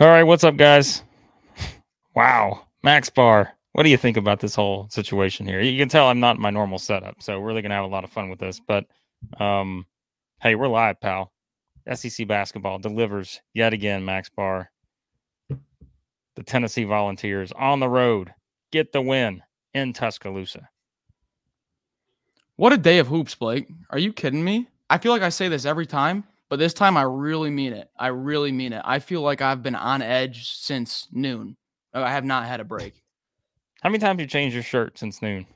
All right, what's up, guys? Wow, Max Barr. What do you think about this whole situation here? You can tell I'm not in my normal setup, so we're really gonna have a lot of fun with this. But um, hey, we're live, pal. SEC basketball delivers yet again. Max Barr, the Tennessee Volunteers on the road get the win in Tuscaloosa. What a day of hoops, Blake. Are you kidding me? I feel like I say this every time, but this time I really mean it. I really mean it. I feel like I've been on edge since noon. Oh, I have not had a break. How many times have you changed your shirt since noon?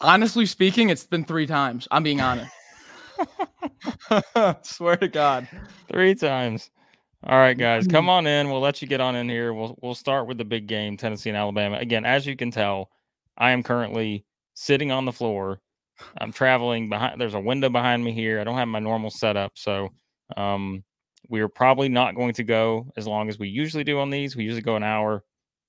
Honestly speaking, it's been three times. I'm being honest. Swear to God. Three times. All right, guys, come mm-hmm. on in. We'll let you get on in here. We'll we'll start with the big game, Tennessee and Alabama. Again, as you can tell, I am currently sitting on the floor. I'm traveling behind. There's a window behind me here. I don't have my normal setup, so um, we are probably not going to go as long as we usually do on these. We usually go an hour.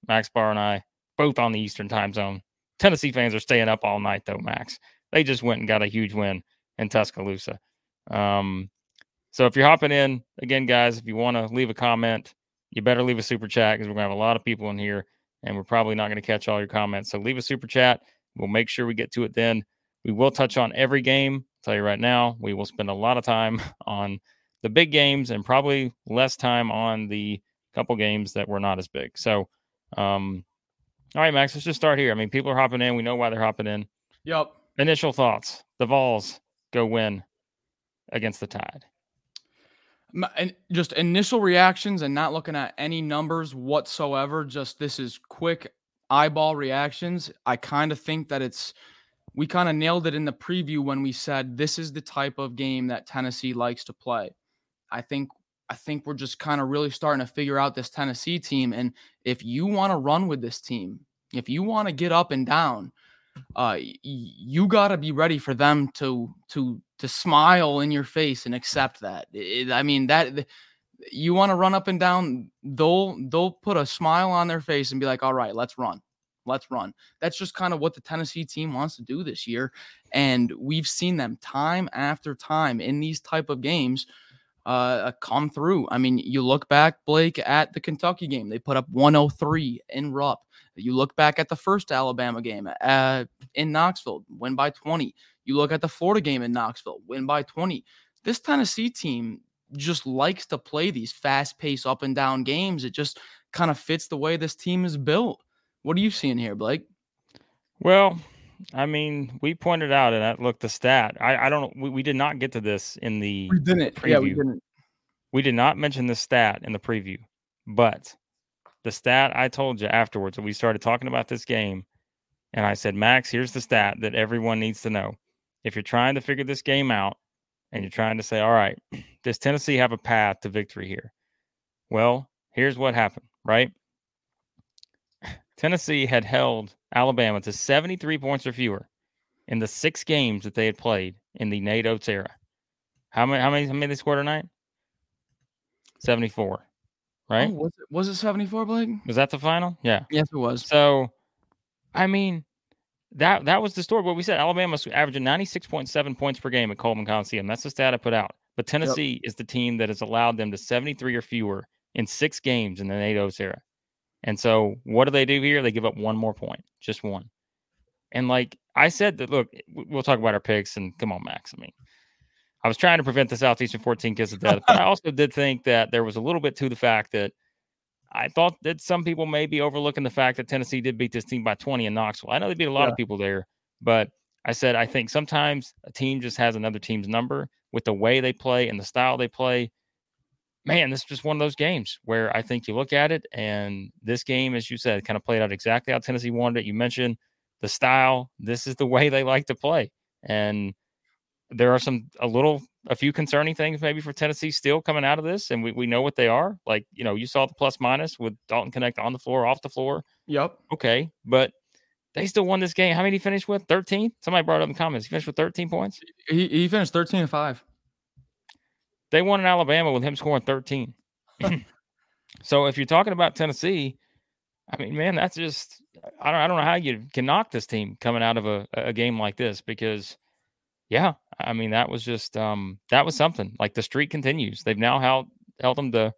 Max Barr and I both on the Eastern Time Zone. Tennessee fans are staying up all night though. Max, they just went and got a huge win in Tuscaloosa. Um, so if you're hopping in again, guys, if you want to leave a comment, you better leave a super chat because we're gonna have a lot of people in here, and we're probably not to catch all your comments. So leave a super chat. We'll make sure we get to it then. We will touch on every game. I'll tell you right now, we will spend a lot of time on the big games and probably less time on the couple games that were not as big. So, um, all right, Max, let's just start here. I mean, people are hopping in. We know why they're hopping in. Yep. Initial thoughts: The Vols go win against the Tide. My, and just initial reactions and not looking at any numbers whatsoever. Just this is quick eyeball reactions. I kind of think that it's we kind of nailed it in the preview when we said this is the type of game that Tennessee likes to play. I think I think we're just kind of really starting to figure out this Tennessee team. And if you want to run with this team, if you want to get up and down, uh, y- you got to be ready for them to to to smile in your face and accept that. It- I mean that you want to run up and down, they'll they'll put a smile on their face and be like, "All right, let's run." Let's run. That's just kind of what the Tennessee team wants to do this year. And we've seen them time after time in these type of games uh, come through. I mean, you look back, Blake, at the Kentucky game, they put up 103 in Rupp. You look back at the first Alabama game uh, in Knoxville, win by 20. You look at the Florida game in Knoxville, win by 20. This Tennessee team just likes to play these fast paced up and down games. It just kind of fits the way this team is built. What are you seeing here, Blake? Well, I mean, we pointed out, and I look the stat. I, I don't. We, we did not get to this in the. We didn't. Yeah, we didn't. We did not mention the stat in the preview, but the stat I told you afterwards we started talking about this game, and I said, Max, here's the stat that everyone needs to know. If you're trying to figure this game out, and you're trying to say, all right, does Tennessee have a path to victory here? Well, here's what happened, right? Tennessee had held Alabama to 73 points or fewer in the six games that they had played in the Nate Oats era. How many? How many? How many they scored tonight? 74. Right? Oh, was it was it 74, Blake? Was that the final? Yeah. Yes, it was. So, I mean, that that was the story. What we said, Alabama's averaging 96.7 points per game at Coleman Coliseum. That's the stat I put out. But Tennessee is the team that has allowed them to 73 or fewer in six games in the Nate Oats era. And so, what do they do here? They give up one more point, just one. And like I said, that look, we'll talk about our picks. And come on, Max. I mean, I was trying to prevent the Southeastern 14 kids of death, but I also did think that there was a little bit to the fact that I thought that some people may be overlooking the fact that Tennessee did beat this team by 20 in Knoxville. I know they beat a lot Yeah. of people there, but I said I think sometimes a team just has another team's number with the way they play and the style they play. Man, this is just one of those games where I think you look at it and this game, as you said, kind of played out exactly how Tennessee wanted it. You mentioned the style. This is the way they like to play. And there are some a little a few concerning things maybe for Tennessee still coming out of this, and we, we know what they are. Like, you know, you saw the plus minus with Dalton Knecht on the floor, off the floor. Yep. Okay, but they still won this game. How many did he finish with? 13? Somebody brought up in the comments. He finished with 13 points. He, he finished 13 and 5. They won in Alabama with him scoring 13. so if you're talking about Tennessee, I mean, man, that's just I don't I don't know how you can knock this team coming out of a, a game like this because yeah, I mean that was just um that was something. Like the streak continues. They've now held held them to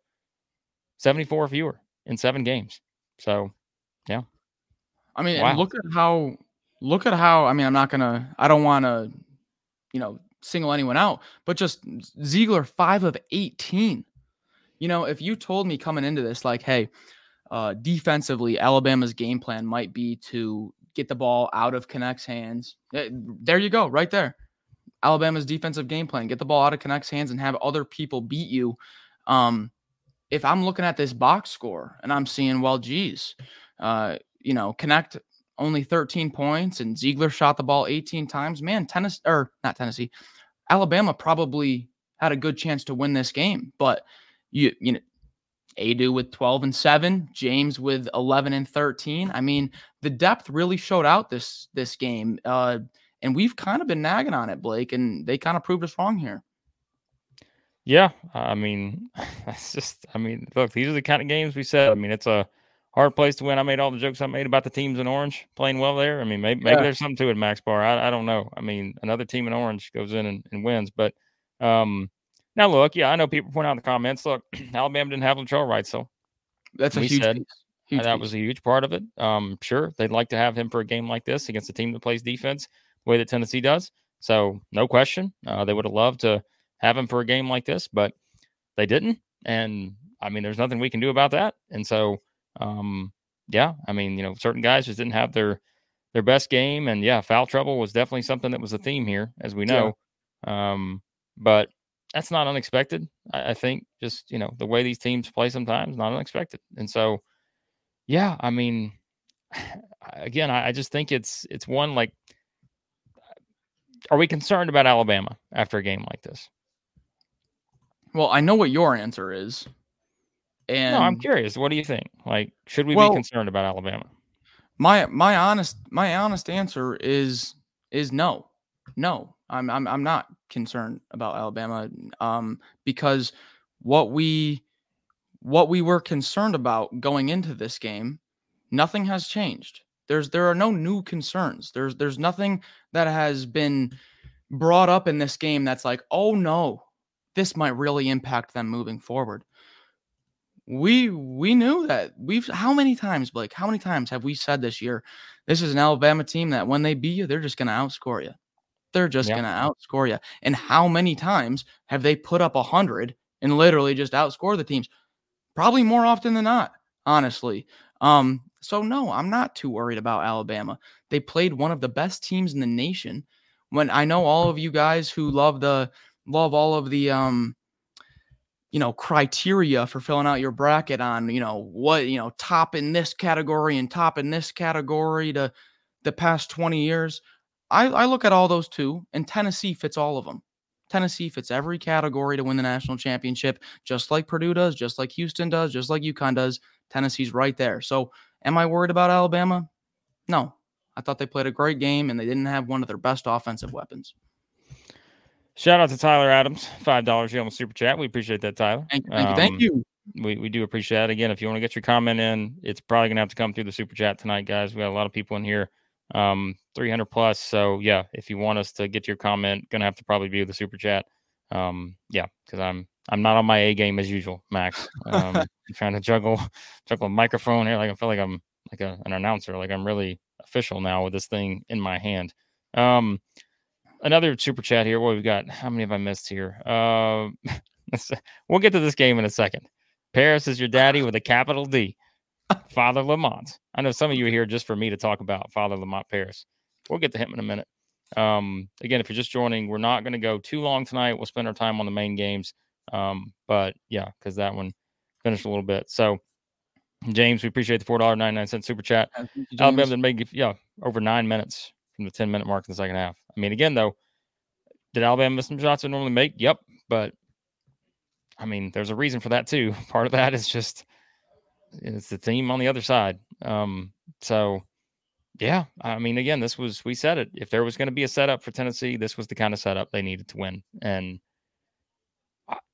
74 fewer in seven games. So, yeah. I mean, wow. look at how look at how I mean, I'm not gonna I don't wanna, you know, single anyone out, but just Zeigler five of 18. You know, if you told me coming into this, like, hey, uh, defensively, Alabama's game plan might be to get the ball out of Knecht's hands. Eh, there you go, right there. Alabama's defensive game plan: get the ball out of Knecht's hands and have other people beat you. Um, if I'm looking at this box score and I'm seeing, well, geez, uh, you know, Knecht only 13 points and Zeigler shot the ball 18 times. Man, Tennessee or not Tennessee, Alabama probably had a good chance to win this game, but you you know Aidoo with 12 and 7, James with 11 and 13. I mean, the depth really showed out this this game. Uh, and we've kind of been nagging on it, Blake, and they kind of proved us wrong here. Yeah, I mean, that's just I mean, look, these are the kind of games we said. I mean, it's a hard place to win. I made all the jokes I made about the teams in orange playing well there. I mean, maybe, maybe yeah. there's something to it, Max Barr. I, I don't know. I mean, another team in orange goes in and, and wins, but um, now, look, yeah, I know people point out in the comments. Look, Alabama didn't have Latrell Wright, so that's a huge, said, huge that piece. was a huge part of it. Um, sure, they'd like to have him for a game like this against a team that plays defense the way that Tennessee does. So, no question, uh, they would have loved to have him for a game like this, but they didn't. And I mean, there's nothing we can do about that. And so, um, yeah, I mean, you know, certain guys just didn't have their their best game, and yeah, foul trouble was definitely something that was a theme here, as we know. Yeah. Um, but that's not unexpected. I, I, think just you know the way these teams play sometimes not unexpected, and so yeah, I mean, again, I, I just think it's it's one like, are we concerned about Alabama after a game like this? Well, I know what your answer is. And no, I'm curious. What do you think? Like, should we well, be concerned about Alabama? My my honest my honest answer is is no. No. I'm I'm I'm not concerned about Alabama um, because what we what we were concerned about going into this game, nothing has changed. There's there are no new concerns. There's there's nothing that has been brought up in this game that's like, oh no, this might really impact them moving forward. We we knew that we've how many times, Blake? How many times have we said this year? This is an Alabama team that when they beat you, they're just gonna outscore you they're just going to outscore you. And how many times have they put up a 100 and literally just outscore the teams? Probably more often than not, honestly. Um, so, no, I'm not too worried about Alabama. They played one of the best teams in the nation. When I know all of you guys who love the love all of the um you know criteria for filling out your bracket on you know what you know top in this category and top in this category to the past 20 years I, I look at all those too, and Tennessee fits all of them. Tennessee fits every category to win the national championship, just like Purdue does, just like Houston does, just like UConn does. Tennessee's right there. So, am I worried about Alabama? No. I thought they played a great game and they didn't have one of their best offensive weapons. Shout out to Tyler Adams, five dollars here on the super chat. We appreciate that, Tyler. Thank you. Thank, um, you, thank you. We we do appreciate that. Again, if you want to get your comment in, it's probably gonna have to come through the super chat tonight, guys. We got a lot of people in here um 300 plus so yeah if you want us to get your comment gonna have to probably be the super chat um yeah because i'm i'm not on my a game as usual max um I'm trying to juggle juggle a microphone here like i feel like i'm like a, an announcer like i'm really official now with this thing in my hand um another super chat here what we've got how many have i missed here uh we'll get to this game in a second paris is your daddy with a capital d Father Lamont. I know some of you are here just for me to talk about Father Lamont Paris. We'll get to him in a minute. Um, again, if you're just joining, we're not going to go too long tonight. We'll spend our time on the main games. Um, but yeah, because that one finished a little bit. So, James, we appreciate the four dollar ninety nine cent super chat. Alabama to make yeah over nine minutes from the ten minute mark in the second half. I mean, again though, did Alabama miss some shots they normally make? Yep, but I mean, there's a reason for that too. Part of that is just it's the team on the other side. Um, so yeah, I mean, again, this was we said it. If there was going to be a setup for Tennessee, this was the kind of setup they needed to win. And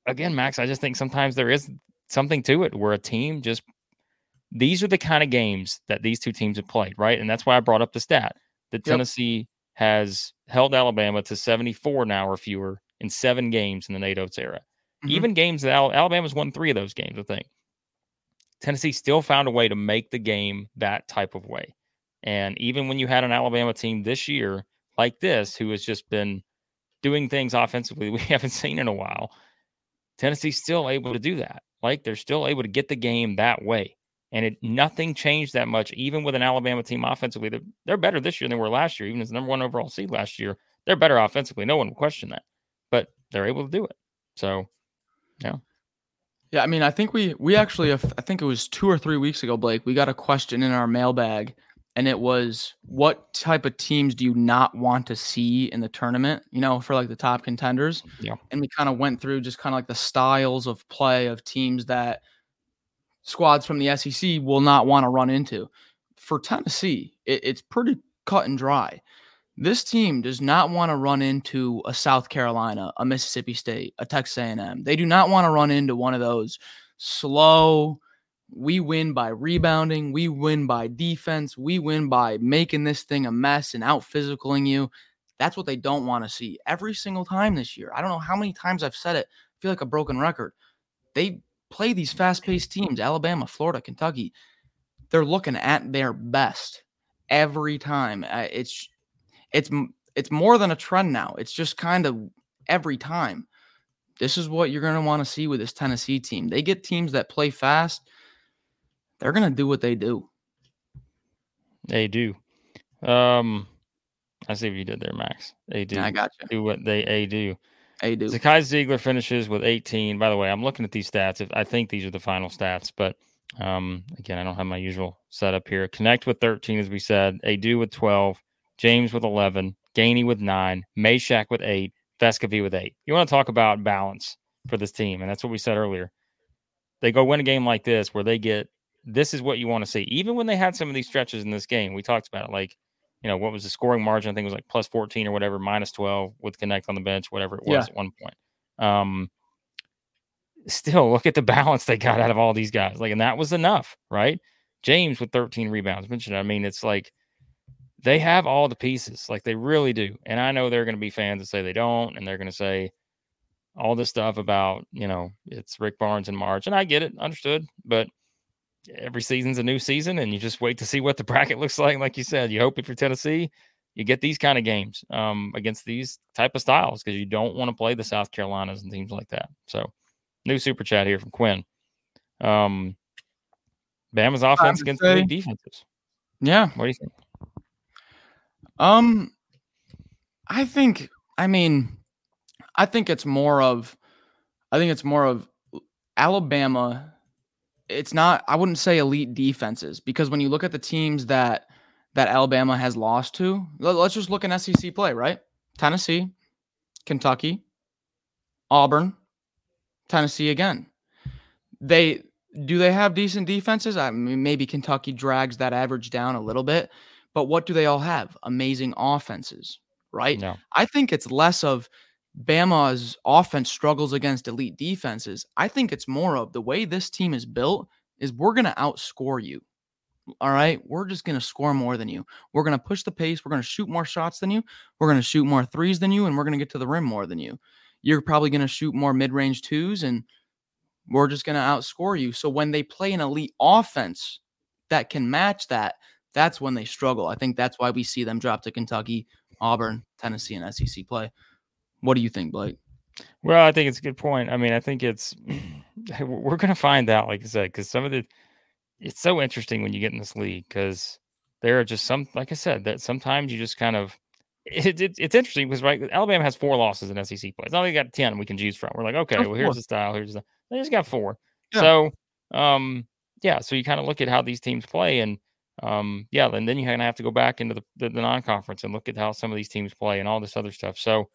again, Max, I just think sometimes there is something to it where a team just these are the kind of games that these two teams have played, right? And that's why I brought up the stat that yep. Tennessee has held Alabama to 74 now or fewer in seven games in the Nate Oats era. mm-hmm. even games that Alabama's won three of those games, I think. Tennessee still found a way to make the game that type of way. And even when you had an Alabama team this year like this, who has just been doing things offensively we haven't seen in a while, Tennessee's still able to do that. Like they're still able to get the game that way. And it nothing changed that much, even with an Alabama team offensively. They're, they're better this year than they were last year, even as the number one overall seed last year. They're better offensively. No one will question that. But they're able to do it. So, yeah. Yeah, I mean, I think we we actually, I think it was two or three weeks ago, Blake. We got a question in our mailbag, and it was, "What type of teams do you not want to see in the tournament?" You know, for like the top contenders. Yeah. And we kind of went through just kind of like the styles of play of teams that squads from the SEC will not want to run into. For Tennessee, it, it's pretty cut and dry. This team does not want to run into a South Carolina, a Mississippi State, a Texas A&M. They do not want to run into one of those slow. We win by rebounding. We win by defense. We win by making this thing a mess and out physicaling you. That's what they don't want to see every single time this year. I don't know how many times I've said it. I feel like a broken record. They play these fast-paced teams, Alabama, Florida, Kentucky. They're looking at their best every time. It's it's it's more than a trend now. It's just kind of every time. This is what you're going to want to see with this Tennessee team. They get teams that play fast. They're going to do what they do. They do. Um, I see what you did there, Max. They do. I got you. Do what they a do. A do. Zakai Zeigler finishes with 18. By the way, I'm looking at these stats. I think these are the final stats, but um, again, I don't have my usual setup here. Knecht with 13, as we said. Aidoo with 12. James with 11, Gainey with nine, Mashack with eight, Vescovi with eight. You want to talk about balance for this team, and that's what we said earlier. They go win a game like this where they get this is what you want to see. Even when they had some of these stretches in this game, we talked about it. Like, you know, what was the scoring margin? I think it was like plus 14 or whatever, minus 12 with Knecht on the bench, whatever it was yeah. at one point. Um, still, look at the balance they got out of all these guys. Like, and that was enough, right? James with 13 rebounds. Mentioned, I mean, it's like they have all the pieces, like they really do. And I know there are going to be fans that say they don't, and they're going to say all this stuff about, you know, it's Rick Barnes in March. And I get it, understood. But every season's a new season, and you just wait to see what the bracket looks like. Like you said, you hope if you're Tennessee, you get these kind of games um, against these type of styles because you don't want to play the South Carolinas and teams like that. So, new super chat here from Quinn. Um, Bama's offense against say, the defenses. Yeah. What do you think? Um, I think. I mean, I think it's more of. I think it's more of Alabama. It's not. I wouldn't say elite defenses because when you look at the teams that that Alabama has lost to, let's just look in SEC play. Right, Tennessee, Kentucky, Auburn, Tennessee again. They do they have decent defenses? I mean, maybe Kentucky drags that average down a little bit, but what do they all have? Amazing offenses, right? No. I think it's less of Bama's offense struggles against elite defenses. I think it's more of the way this team is built is we're going to outscore you. All right. We're just going to score more than you. We're going to push the pace. We're going to shoot more shots than you. We're going to shoot more threes than you. And we're going to get to the rim more than you. You're probably going to shoot more mid range twos. And we're just going to outscore you. So when they play an elite offense that can match that, that's when they struggle. I think that's why we see them drop to Kentucky, Auburn, Tennessee, and SEC play. What do you think, Blake? Well, I think it's a good point. I mean, I think it's we're going to find out, like I said, because some of the it's so interesting when you get in this league because there are just some, like I said, that sometimes you just kind of it, it, it's interesting because right, Alabama has four losses in SEC play. It's not like got ten we can choose from. We're like, okay, well, here's the style. Here's the they just got four. Yeah. So, um, yeah. So you kind of look at how these teams play, and um, yeah, and then you kind of have to go back into the, the, the non-conference and look at how some of these teams play and all this other stuff. So,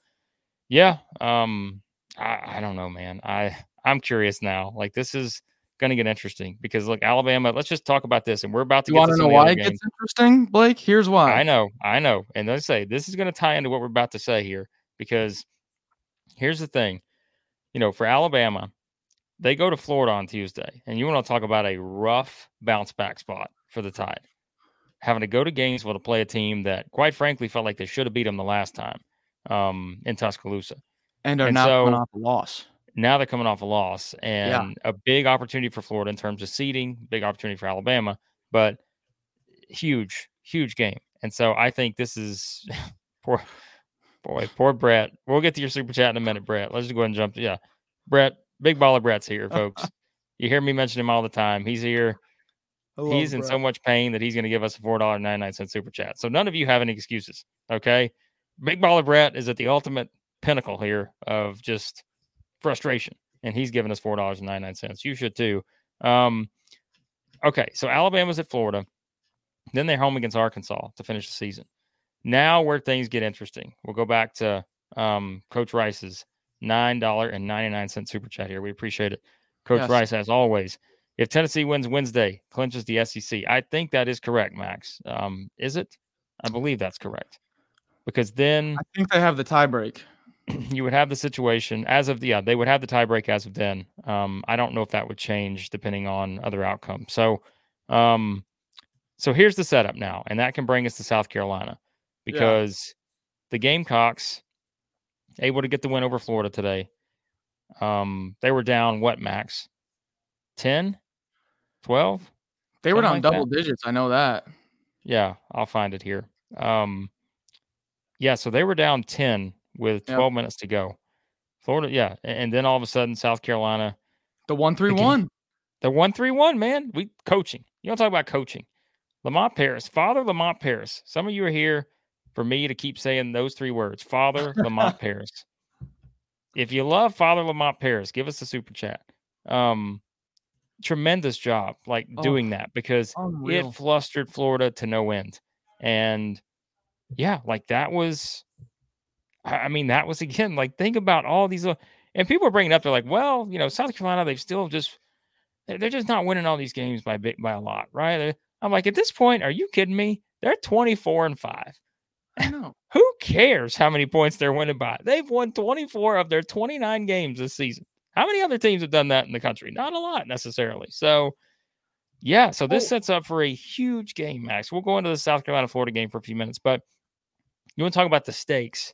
yeah, um, I, I don't know, man. I I'm curious now. Like this is going to get interesting because look, Alabama. Let's just talk about this, and we're about to. You want to know why it gets interesting, Blake? Here's why. I know, I know, and let's say this is going to tie into what we're about to say here because here's the thing, you know, for Alabama, they go to Florida on Tuesday, and you want to talk about a rough bounce back spot for the Tide. Having to go to Gainesville to play a team that, quite frankly, felt like they should have beat them the last time um, in Tuscaloosa. And are and now so, coming off a loss. Now they're coming off a loss and yeah. a big opportunity for Florida in terms of seeding, big opportunity for Alabama, but huge, huge game. And so I think this is poor, boy, poor Brett. We'll get to your super chat in a minute, Brett. Let's just go ahead and jump. Yeah, Brett, big baller Brett's here, folks. you hear me mention him all the time. He's here. He's in Brett. so much pain that he's going to give us a four dollar ninety nine cent super chat. So none of you have any excuses. Okay, big baller Brett is at the ultimate pinnacle here of just frustration, and he's giving us four dollars and ninety nine cents. You should too. Um, okay, so Alabama's at Florida. Then they're home against Arkansas to finish the season. Now, where things get interesting, we'll go back to um, Coach Rice's $9.99 super chat here. We appreciate it. Coach yes. Rice, as always. If Tennessee wins Wednesday, clinches the SEC. I think that is correct, Max. Um, is it? I believe that's correct. Because then I think they have the tiebreak. You would have the situation as of the yeah, they would have the tiebreak as of then. Um, I don't know if that would change depending on other outcomes. So um, so here's the setup now, and that can bring us to South Carolina because yeah. the Gamecocks able to get the win over Florida today. Um, they were down what max 10, 12? They were down like double that? digits. I know that. Yeah, I'll find it here. Um, yeah, so they were down 10 with 12 yep. minutes to go. Florida, yeah, and then all of a sudden South Carolina, the one three one, the one three one, man. We coaching. You don't talk about coaching. Lamont Paris, Father Lamont Paris. Some of you are here for me to keep saying those three words, Father Lamont Paris. If you love Father Lamont Paris, give us a super chat. Um, tremendous job, like oh, doing that because unreal. it flustered Florida to no end. And yeah, like that was, I mean, that was again, like think about all these, and people are bringing up, they're like, well, you know, South Carolina, they've still just, they're just not winning all these games by big, by a lot, right? I'm like, at this point, are you kidding me? They're 24 and 5. I know. Who cares how many points they're winning by? They've won 24 of their 29 games this season. How many other teams have done that in the country? Not a lot necessarily. So, yeah, so this oh. sets up for a huge game, Max. We'll go into the South Carolina Florida game for a few minutes, but you want to talk about the stakes?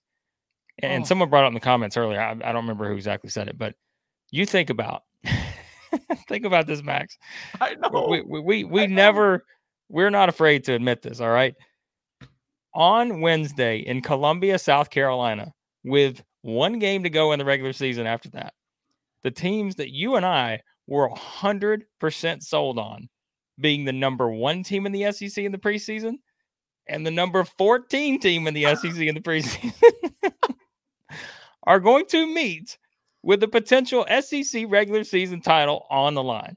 And oh. someone brought up in the comments earlier. I, I don't remember who exactly said it, but you think about think about this, Max. I know. We we we, we never we're not afraid to admit this, all right? On Wednesday in Columbia, South Carolina, with one game to go in the regular season after that, the teams that you and I were 100% sold on being the number one team in the SEC in the preseason and the number 14 team in the ah. SEC in the preseason are going to meet with the potential SEC regular season title on the line.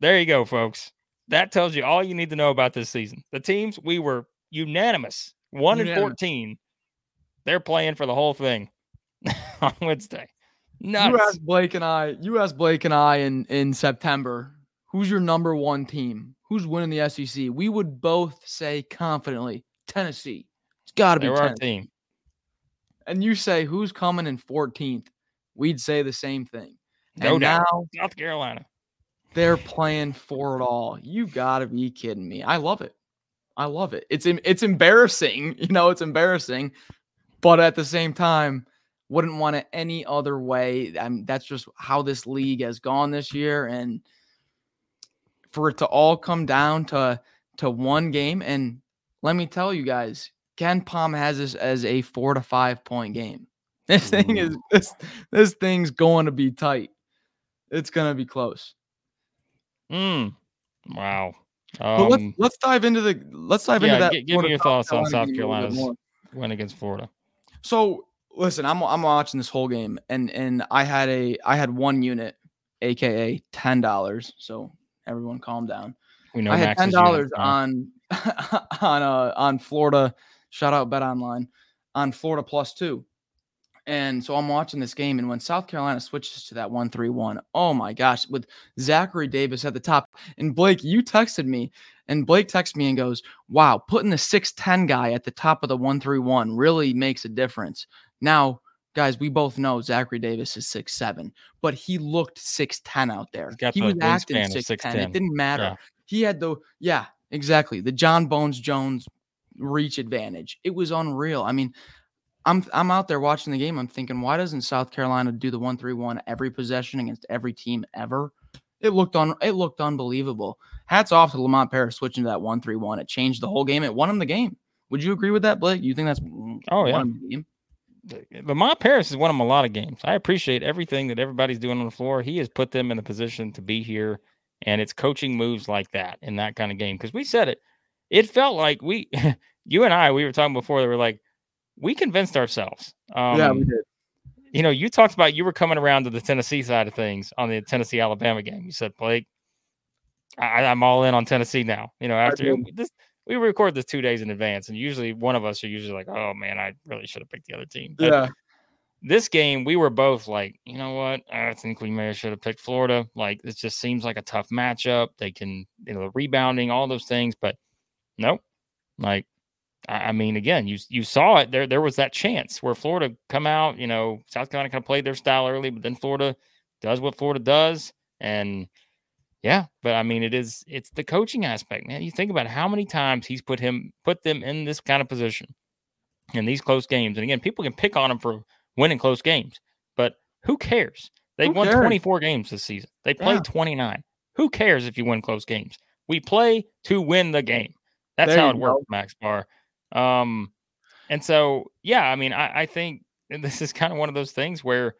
There you go, folks. That tells you all you need to know about this season. The teams we were unanimous, one and fourteen. They're playing for the whole thing on Wednesday. Nuts. You asked Blake and I. You asked Blake and I in in September. Who's your number one team? Who's winning the SEC? We would both say confidently Tennessee. It's got to be our team. And you say who's coming in 14th? We'd say the same thing. No and doubt. Now, South Carolina. They're playing for it all. You got to be kidding me. I love it. I love it. It's it's embarrassing, you know, it's embarrassing, but at the same time, wouldn't want it any other way. I mean, that's just how this league has gone this year, and for it to all come down to to one game. And let me tell you guys, KenPom has this as a four to five point game. This thing is this this thing's going to be tight. It's going to be close. Hmm. Wow. Um, let's let's dive into the let's dive yeah, into that. G- give me your thoughts on South Carolina's win against Florida. So listen, I'm I'm watching this whole game, and and I had a I had one unit, aka ten dollars. So everyone, calm down. We know I had ten dollars on on uh on Florida. Shout out Bet Online on Florida plus two. And so I'm watching this game, and when South Carolina switches to that one three one, oh my gosh, with Zachary Davis at the top. And Blake, you texted me, and Blake texted me and goes, Wow, putting the 6'10 guy at the top of the 131 really makes a difference. Now, guys, we both know Zachary Davis is six seven, but he looked 6'10 out there. He was acting 6'10. It didn't matter. Yeah. He had the, yeah, exactly. The John Bones Jones reach advantage. It was unreal. I mean, I'm I'm out there watching the game. I'm thinking, why doesn't South Carolina do the one three one every possession against every team ever? It looked on it looked unbelievable. Hats off to Lamont Paris switching to that one three one. It changed the whole game. It won him the game. Would you agree with that, Blake? You think that's oh yeah? Lamont Paris has won him a lot of games. I appreciate everything that everybody's doing on the floor. He has put them in the position to be here, and it's coaching moves like that in that kind of game. Because we said it, it felt like we, you and I, we were talking before. They were like, we convinced ourselves. Um, yeah, we did. You know, you talked about you were coming around to the Tennessee side of things on the Tennessee Alabama game. You said, Blake, I, am all in on Tennessee now. You know, after this, we record this two days in advance, and usually one of us are usually like, "Oh man, I really should have picked the other team." But yeah. This game, we were both like, you know what? I think we may have should have picked Florida. Like, it just seems like a tough matchup. They can, you know, rebounding, all those things, but nope. Like, I mean, again, you you saw it there. There was that chance where Florida come out. You know, South Carolina kind of played their style early, but then Florida does what Florida does, and yeah, but I mean, it is it's the coaching aspect, man. You think about how many times he's put him put them in this kind of position in these close games, and again, people can pick on him for winning close games, but who cares? They won 24 games this season. They played yeah. 29. Who cares if you win close games? We play to win the game. That's there how it works, Max Barr. Um, and so, yeah, I mean, I, I think this is kind of one of those things where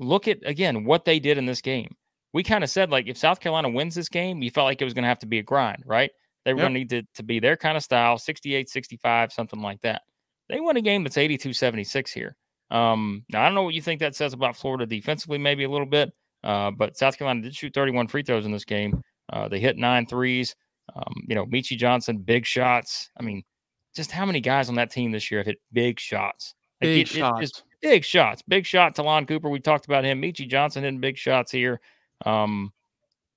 look at again what they did in this game. We kind of said like if South Carolina wins this game, you felt like it was going to have to be a grind, right? They were yep. going to need to, to be their kind of style, 68, 65, something like that. They won a game that's 82 76 here. Um, now, I don't know what you think that says about Florida defensively, maybe a little bit, uh, but South Carolina did shoot 31 free throws in this game. Uh, they hit nine threes. Um, you know, Meechie Johnson, big shots. I mean, just how many guys on that team this year have hit big shots? Like big it, shots. It, big shots. Big shot Ta'Lon Cooper. We talked about him. Meechie Johnson hitting big shots here. Um,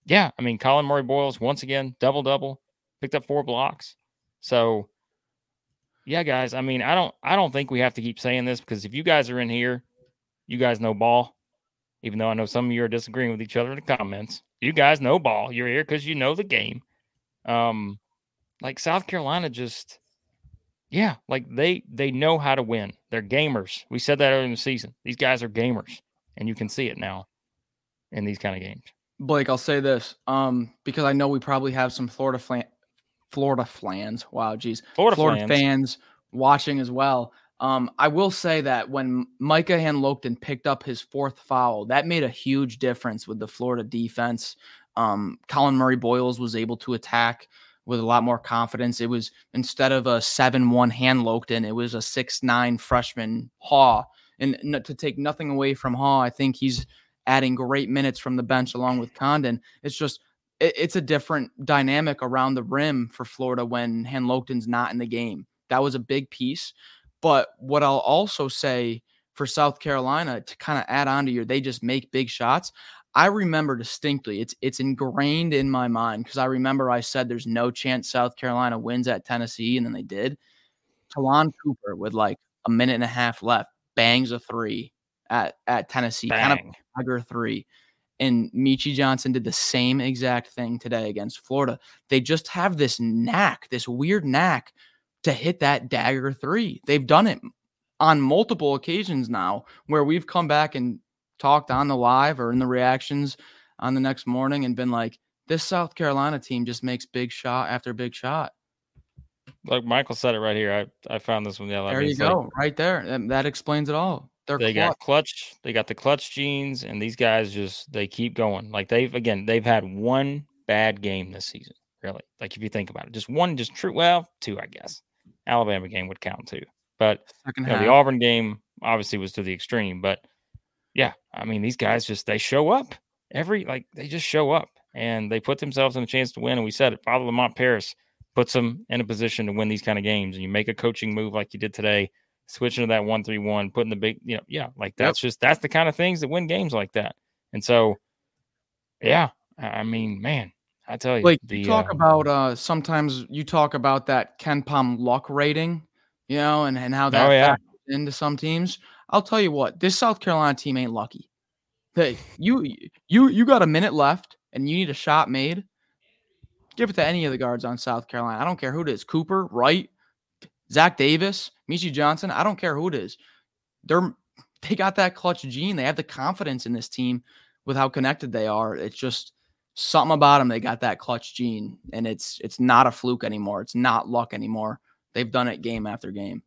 yeah, I mean, Collin Murray Boyles, once again, double double, picked up four blocks. So yeah, guys, I mean, I don't I don't think we have to keep saying this because if you guys are in here, you guys know ball. Even though I know some of you are disagreeing with each other in the comments. You guys know ball. You're here because you know the game. Um, like South Carolina just yeah, like they they know how to win. They're gamers. We said that earlier in the season. These guys are gamers, and you can see it now in these kind of games. Blake, I'll say this, um, because I know we probably have some Florida flan, Florida flans. Wow, geez, Florida, Florida fans watching as well. Um, I will say that when Micah Handlogten picked up his fourth foul, that made a huge difference with the Florida defense. Um, Collin Murray Boyles was able to attack with a lot more confidence. It was instead of a 7 1 Handlogten, it was a 6 9 freshman Haugh. And to take nothing away from Haugh, I think he's adding great minutes from the bench along with Condon. It's just it, it's a different dynamic around the rim for Florida when Handlogten's not in the game. That was a big piece. But what I'll also say for South Carolina to kind of add on to your they just make big shots. I remember distinctly. It's it's ingrained in my mind because I remember I said there's no chance South Carolina wins at Tennessee, and then they did. Ta'Lon Cooper with like a minute and a half left bangs a three at at Tennessee, Bang. kind of dagger three. And Meechie Johnson did the same exact thing today against Florida. They just have this knack, this weird knack to hit that dagger three. They've done it on multiple occasions now where we've come back and talked on the live or in the reactions on the next morning and been like, this South Carolina team just makes big shot after big shot. Like Michael said it right here. I, I found this one. the Yeah, there you go, like, right there. That, that explains it all. They're they clutch. got clutch. They got the clutch genes, and these guys just they keep going. Like they've again, they've had one bad game this season. Really, like if you think about it, just one, just true. Well, two, I guess. Alabama game would count too, but you know, the Auburn game obviously was to the extreme. But yeah, I mean these guys just they show up every like they just show up and they put themselves in a chance to win. And we said it, Father Lamont Paris puts them in a position to win these kind of games. And you make a coaching move like you did today switching to that one three one, putting the big, you know, yeah, like that's yep. just that's the kind of things that win games like that. And so, yeah, I mean, man, I tell you, like the, you talk uh, about uh sometimes you talk about that KenPom luck rating, you know, and and how that oh, yeah. into some teams. I'll tell you what, this South Carolina team ain't lucky. Hey, you you you got a minute left and you need a shot made. Give it to any of the guards on South Carolina. I don't care who it is, Cooper, Wright, Zach Davis, Meechie Johnson, I don't care who it is. They're they got that clutch gene. They have the confidence in this team with how connected they are. It's just something about them. They got that clutch gene, and it's it's not a fluke anymore. It's not luck anymore. They've done it game after game.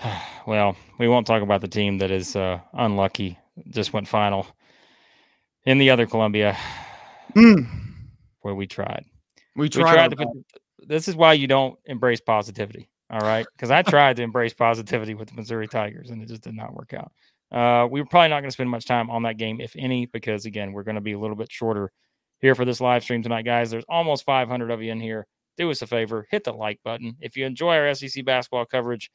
well, we won't talk about the team that is uh, unlucky. Just went final in the other Columbia, mm. where we tried. We tried. We tried to put, this is why you don't embrace positivity. All right, because I tried to embrace positivity with the Missouri Tigers, and it just did not work out. Uh, we are probably not going to spend much time on that game, if any, because again, we're going to be a little bit shorter here for this live stream tonight, guys. There's almost 500 of you in here. Do us a favor, hit the like button. If you enjoy our SEC basketball coverage,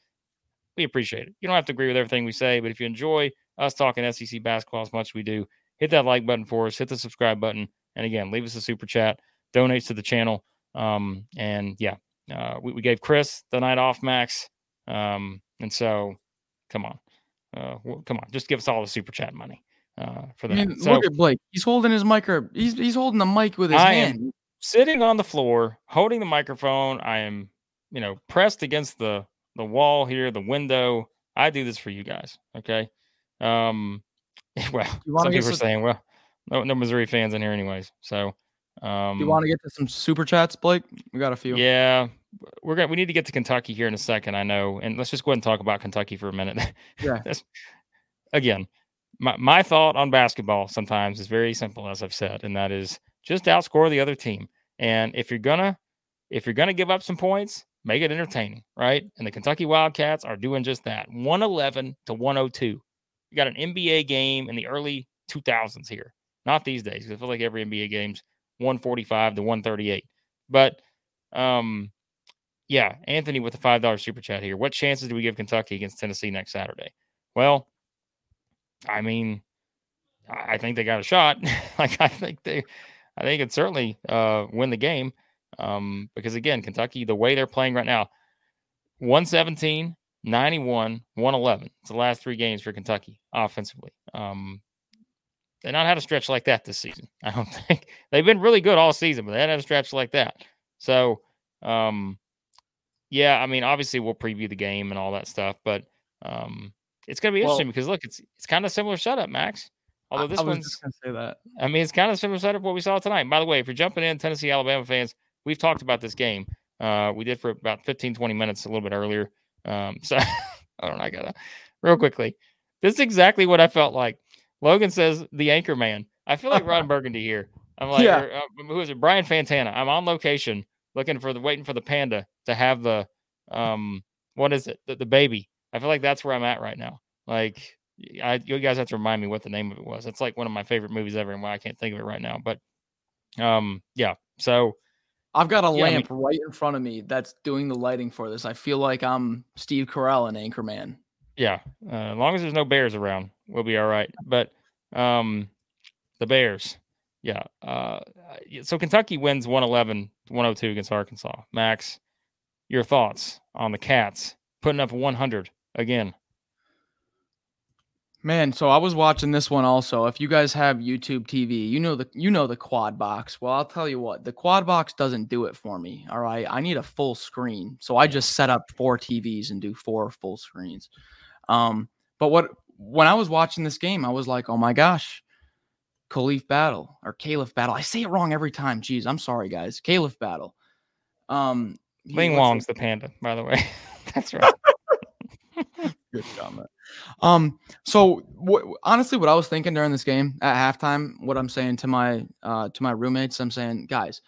we appreciate it. You don't have to agree with everything we say, but if you enjoy us talking SEC basketball as much as we do, hit that like button for us, hit the subscribe button, and again, leave us a super chat, donates to the channel. Um, and yeah, uh, we, we gave Chris the night off, Max. Um, and so come on. Uh, come on, just give us all the super chat money uh, for that. So, look at Blake. He's holding his mic. He's he's holding the mic with his I hand. sitting on the floor, holding the microphone. I am, you know, pressed against the the wall here, the window. I do this for you guys. Okay. Um, well, some people are saying, well, no, no Missouri fans in here, anyways. So, um, you want to get to some super chats, Blake? We got a few. Yeah, we're gonna we need to get to Kentucky here in a second. I know, and let's just go ahead and talk about Kentucky for a minute. Yeah. again, my my thought on basketball sometimes is very simple, as I've said, and that is just outscore the other team. And if you're gonna if you're gonna give up some points, make it entertaining, right? And the Kentucky Wildcats are doing just that. 111 to 102. You got an NBA game in the early 2000s here, not these days. I feel like every NBA game's 145 to 138. But um, yeah, Anthony with the five dollar super chat here. What chances do we give Kentucky against Tennessee next Saturday? Well, I mean, I think they got a shot. like I think they, I think it certainly uh, win the game. Um, because again, Kentucky, the way they're playing right now, 117, 91, 111. It's the last three games for Kentucky offensively. Um, they not had a stretch like that this season. I don't think they've been really good all season, but they hadn't had a stretch like that. So, um, yeah, I mean, obviously we'll preview the game and all that stuff, but um, it's going to be well, interesting because look, it's it's kind of similar setup, Max. Although this I one's going to say that. I mean, it's kind of similar setup what we saw tonight. By the way, if you're jumping in, Tennessee Alabama fans, we've talked about this game. Uh, we did for about 15, 20 minutes a little bit earlier. Um, so I don't know. I gotta real quickly. This is exactly what I felt like. Logan says the anchor man. I feel like Ron Burgundy here. I'm like, yeah. or, uh, who is it? Brian Fantana. I'm on location looking for the waiting for the panda to have the um what is it the, the baby i feel like that's where i'm at right now like I, you guys have to remind me what the name of it was it's like one of my favorite movies ever and why i can't think of it right now but um yeah so i've got a yeah, lamp I mean, right in front of me that's doing the lighting for this i feel like i'm steve carell and anchorman yeah uh, as long as there's no bears around we'll be all right but um the bears yeah. Uh, so Kentucky wins 111 102 against Arkansas. Max, your thoughts on the Cats putting up 100 again? Man, so I was watching this one also. If you guys have YouTube TV, you know the you know the quad box. Well, I'll tell you what, the quad box doesn't do it for me. All right. I need a full screen. So I just set up four TVs and do four full screens. Um, but what when I was watching this game, I was like, oh my gosh, Khalif Battle or Caliph Battle. I say it wrong every time. Jeez, I'm sorry, guys. Caliph Battle. Um, Ling Wong's the panda, by the way. That's right. Good comment. Um, so w- honestly, what I was thinking during this game at halftime, what I'm saying to my uh to my roommates, I'm saying, guys,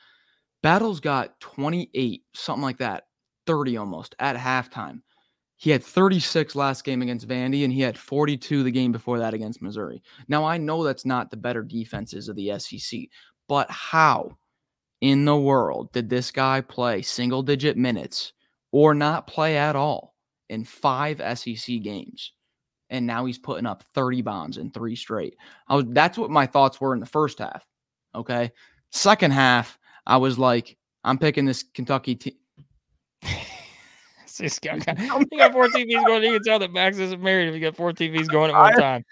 Battle's got 28, something like that, 30 almost at halftime. He had 36 last game against Vandy, and he had 42 the game before that against Missouri. Now, I know that's not the better defenses of the SEC, but how in the world did this guy play single digit minutes or not play at all in five SEC games? And now he's putting up 30 bombs in three straight. Was, that's what my thoughts were in the first half. Okay. Second half, I was like, I'm picking this Kentucky team. You oh got four TVs going. You can tell that Max isn't married if you got four TVs going at one time.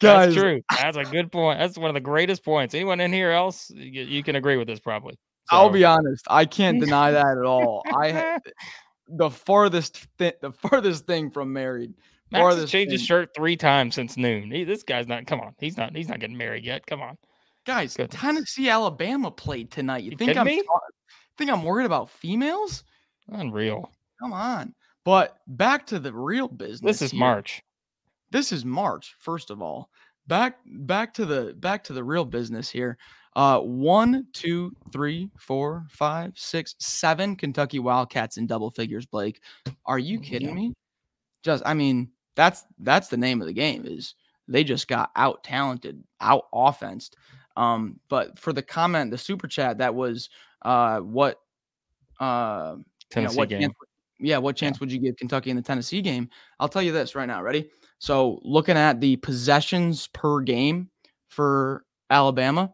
Guys, That's true. That's a good point. That's one of the greatest points. Anyone in here else, you, you can agree with this probably. So. I'll be honest. I can't deny that at all. I the farthest thi- the farthest thing from married. Max has farthest changed his shirt three times since noon. He, this guy's not. Come on, he's not. He's not getting married yet. Come on. Guys, Goodness. Tennessee, Alabama played tonight. You, You think I'm ta- think I'm worried about females? Unreal. Come on. But back to the real business. This is here. March. This is March, first of all. Back back to the back to the real business here. Uh one, two, three, four, five, six, seven Kentucky Wildcats in double figures, Blake. Are you kidding Yeah. me? Just I mean, that's that's the name of the game is they just got out talented, out offensed. Um, but for the comment, the super chat, that was uh what uh you know, Tennessee what game. chance, yeah, what chance would you give Kentucky in the Tennessee game? I'll tell you this right now. Ready? So looking at the possessions per game for Alabama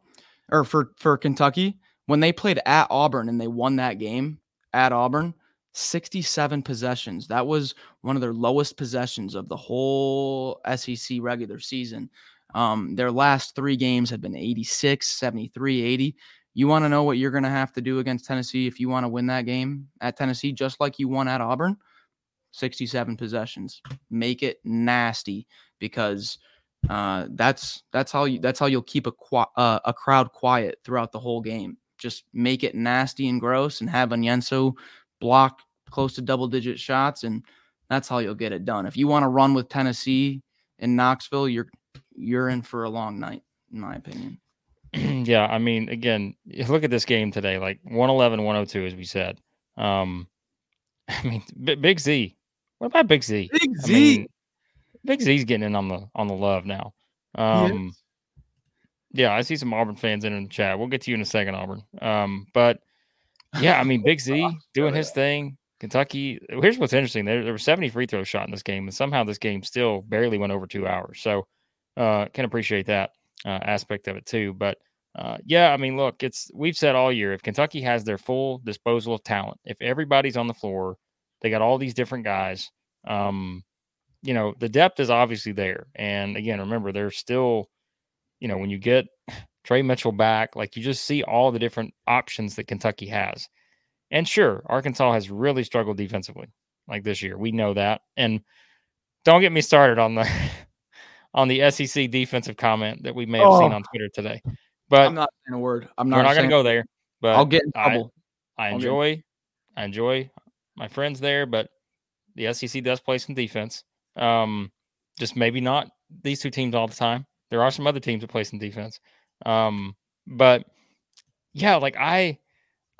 or for for Kentucky when they played at Auburn and they won that game at Auburn, 67 possessions. That was one of their lowest possessions of the whole SEC regular season. Um, their last three games had been 86, 73, 80. You want to know what you're going to have to do against Tennessee if you want to win that game at Tennessee, just like you won at Auburn? 67 possessions. Make it nasty because uh, that's that's how you that's how you'll keep a qui- uh, a crowd quiet throughout the whole game. Just make it nasty and gross, and have Onyenso block close to double digit shots, and that's how you'll get it done. If you want to run with Tennessee in Knoxville, you're you're in for a long night, in my opinion. yeah, I mean, again, look at this game today, like 111, 102, as we said. Um, I mean, B- Big Z. What about Big Z? Big I mean, Big Z's getting in on the on the love now. Um, yeah, I see some Auburn fans in, in the chat. We'll get to you in a second, Auburn. Um, but yeah, I mean, Big Z doing his thing. Kentucky. Here's what's interesting: there, there were 70 free throws shot in this game, and somehow this game still barely went over two hours. So, uh, can appreciate that uh, aspect of it too. But uh, yeah, I mean, look, it's we've said all year if Kentucky has their full disposal of talent, if everybody's on the floor, they got all these different guys. Um, you know, the depth is obviously there. And again, remember, there's still, you know, when you get Tre Mitchell back, like you just see all the different options that Kentucky has. And sure, Arkansas has really struggled defensively like this year. We know that. And don't get me started on the on the SEC defensive comment that we may have seen Oh. on Twitter today. But I'm not saying a word. I'm we're not. not going to go there. But I'll get in I- trouble. I Okay. enjoy I enjoy my friends there, but the SEC does play some defense. Um, just maybe not these two teams all the time. There are some other teams that play some defense. Um, but yeah, like I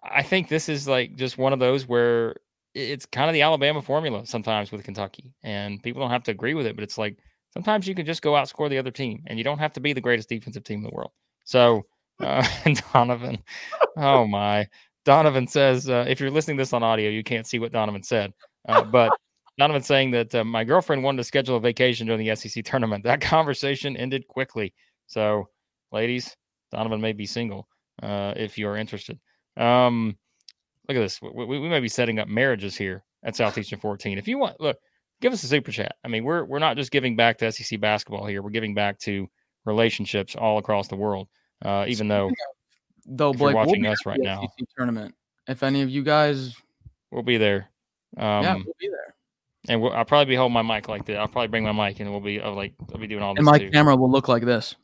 I think this is like just one of those where it's kind of the Alabama formula sometimes with Kentucky. And people don't have to agree with it, but it's like sometimes you can just go outscore the other team and you don't have to be the greatest defensive team in the world. So uh, Donovan, oh my. Donovan says, uh, if you're listening to this on audio, you can't see what Donovan said. Uh, but Donovan saying that uh, my girlfriend wanted to schedule a vacation during the SEC tournament. That conversation ended quickly. So, ladies, Donovan may be single uh, if you're interested. Um, look at this. We, we, we may be setting up marriages here at Southeastern 14. If you want, look, give us a super chat. I mean, we're we're not just giving back to SEC basketball here. We're giving back to relationships all across the world. Uh, even though Though Blake, we'll watching us right now. SEC tournament. If any of you guys, we'll be there. Um, yeah, we'll be there. and we'll, I'll probably be holding my mic like that. I'll probably bring my mic and we'll be uh, like I'll be doing all this And my too. camera will look like this.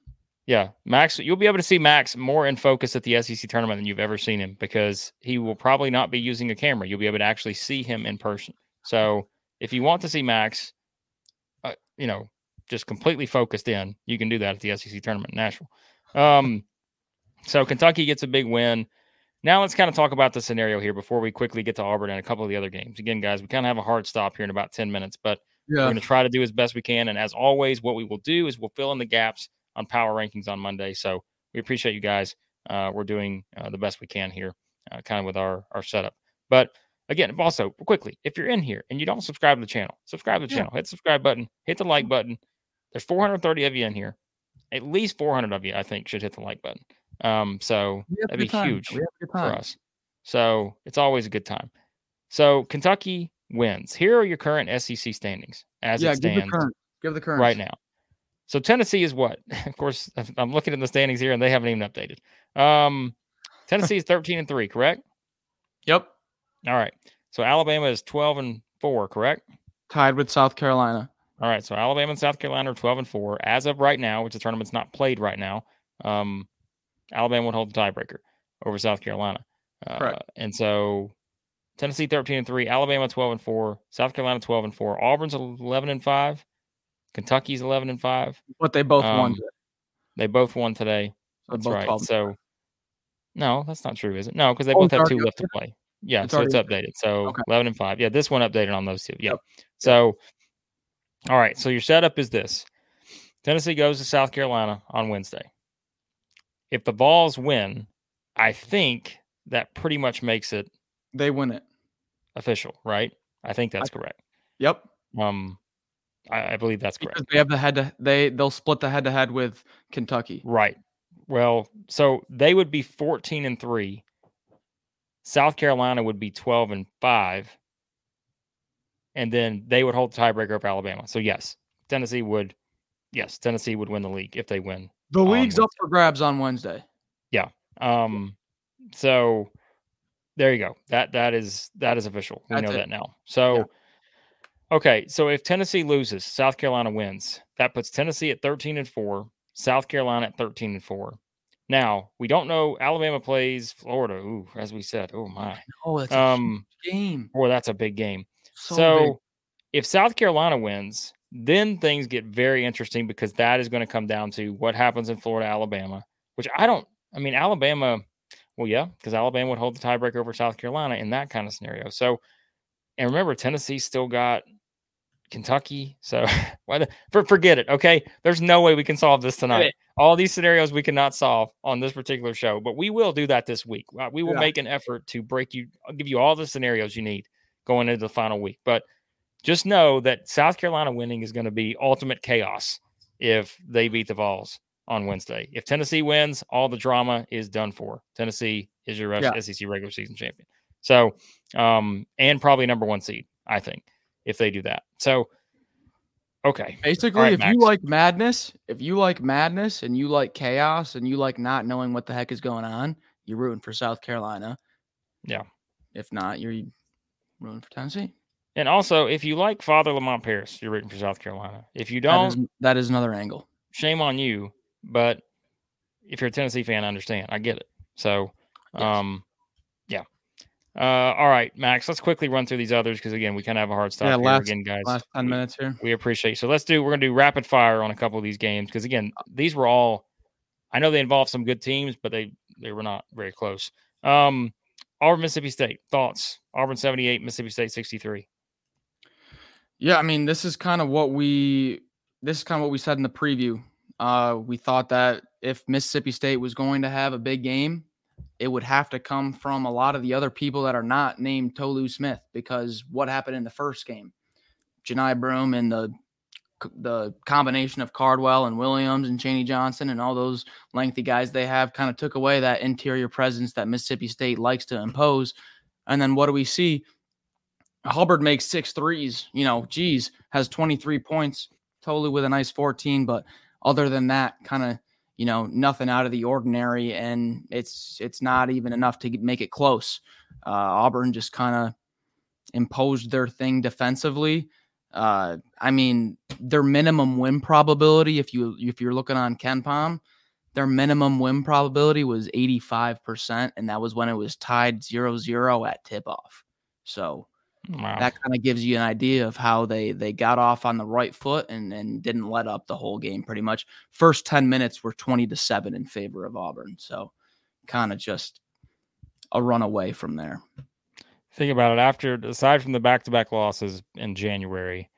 Yeah, Max, you'll be able to see Max more in focus at the SEC tournament than you've ever seen him because he will probably not be using a camera. You'll be able to actually see him in person. So if you want to see Max, uh, you know, just completely focused in, you can do that at the SEC tournament in Nashville. Um, so Kentucky gets a big win. Now let's kind of talk about the scenario here before we quickly get to Auburn and a couple of the other games. Again, guys, we kind of have a hard stop here in about 10 minutes, but we're going to try to do as best we can. And as always, what we will do is we'll fill in the gaps on power rankings on Monday. So we appreciate you guys. Uh, we're doing uh, the best we can here, uh, kind of with our our setup. But again, also quickly, if you're in here and you don't subscribe to the channel, subscribe to the Yeah. channel. Hit the subscribe button. Hit the like button. There's 430 of you in here. At least 400 of you, I think, should hit the like button. Um, so We have a that'd be time. huge We have a good for us. So it's always a good time. So Kentucky wins. Here are your current SEC standings as Yeah, it give the stands current. Give the current right now. So Tennessee is what? Of course, I'm- I'm looking at the standings here and they haven't even updated. Um, Tennessee is 13 and 3, correct? Yep. All right. So Alabama is 12 and 4, correct? Tied with South Carolina. All right. So Alabama and South Carolina are 12 and 4. As of right now, which the tournament's not played right now, um, Alabama would hold the tiebreaker over South Carolina. Uh, Correct. and so Tennessee 13 and 3, Alabama 12 and 4, South Carolina 12 and 4, Auburn's 11 and 5, Kentucky's 11 and 5. But they both won. Um, They both won today. So That's both right. 12 So, no, that's not true, is it? No, because they Oh, both have two left to play. Yeah, It's so it's updated. So Okay. 11 and 5. Yeah, this one updated on those two. Yeah. Yep. So, all right. So your setup is this Tennessee goes to South Carolina on Wednesday. If the Vols win, I think that pretty much makes it They win it. official, right? I think that's correct. Yep. Um, I, I believe that's correct. Because they have the head to they they'll split the head to head with Kentucky. Right. Well, so they would be 14 and 3. South Carolina would be 12 and 5. And then they would hold the tiebreaker of Alabama. So yes, Tennessee would yes, Tennessee would win the league if they win. The league's up for grabs on Wednesday. Yeah. Um so there you go. That that is that is official. We That's know it. that now. So okay, so if Tennessee loses, South Carolina wins. That puts Tennessee at 13 and 4, South Carolina at 13 and 4. Now, we don't know Alabama plays Florida. Ooh, as we said. Oh my. Oh, that's Um game. boy, that's a big game. So, So, big. if South Carolina wins, then things get very interesting because that is going to come down to what happens in Florida, Alabama, which I don't, I mean, Alabama, well, yeah, because Alabama would hold the tiebreaker over South Carolina in that kind of scenario. So, and remember, Tennessee still got Kentucky. So, why the, for, forget it. Okay. There's no way we can solve this tonight. All these scenarios we cannot solve on this particular show, but we will do that this week. Uh, We will Yeah. make an effort to break you, I'll give you all the scenarios you need going into the final week. But just know that South Carolina winning is going to be ultimate chaos if they beat the Vols on Wednesday. If Tennessee wins, all the drama is done for. Tennessee is your Yeah. SEC regular season champion. So, um, and probably number one seed, I think, if they do that. So, okay. basically, right, if Max. you like madness, if you like madness and you like chaos and you like not knowing what the heck is going on, you're rooting for South Carolina. Yeah. If not, you're rooting for Tennessee. And also, if you like Father Lamont Paris, you're rooting for South Carolina. If you don't, is, that is another angle. shame on you. But if you're a Tennessee fan, I understand. I get it. So, Yes. um. Uh, all right, Max. Let's quickly run through these others because again, we kind of have a hard stop Yeah, here last- again, guys. Last 10 we, minutes here. we appreciate. So let's do. We're gonna do rapid fire on a couple of these games because again, these were all. I know they involved some good teams, but they they were not very close. Um, Auburn, Mississippi State. Thoughts? Auburn seventy eight, Mississippi State sixty three. Yeah, I mean, this is kind of what we this is kind of what we said in the preview. Uh, we thought that if Mississippi State was going to have a big game, it would have to come from a lot of the other people that are not named Tolu Smith because what happened in the first game, Johni Broome and the the combination of Cardwell and Williams and Chaney Johnson and all those lengthy guys they have kind of took away that interior presence that Mississippi State likes to impose. And then what do we see? Hubbard makes six threes. You know, geez, has 23 points, Tolu with a nice 14. But other than that, kind of, you know, nothing out of the ordinary, and it's it's not even enough to make it close. Uh, Auburn just kind of imposed their thing defensively. Uh, I mean, their minimum win probability, if you if you're looking on KenPom, their minimum win probability was 85%, and that was when it was tied 0-0 at tip off. So Wow. that kind of gives you an idea of how they they got off on the right foot and and didn't let up the whole game pretty much first 10 minutes were 20 to 7 in favor of auburn so kind of just a run away from there think about it after aside from the back-to-back losses in January,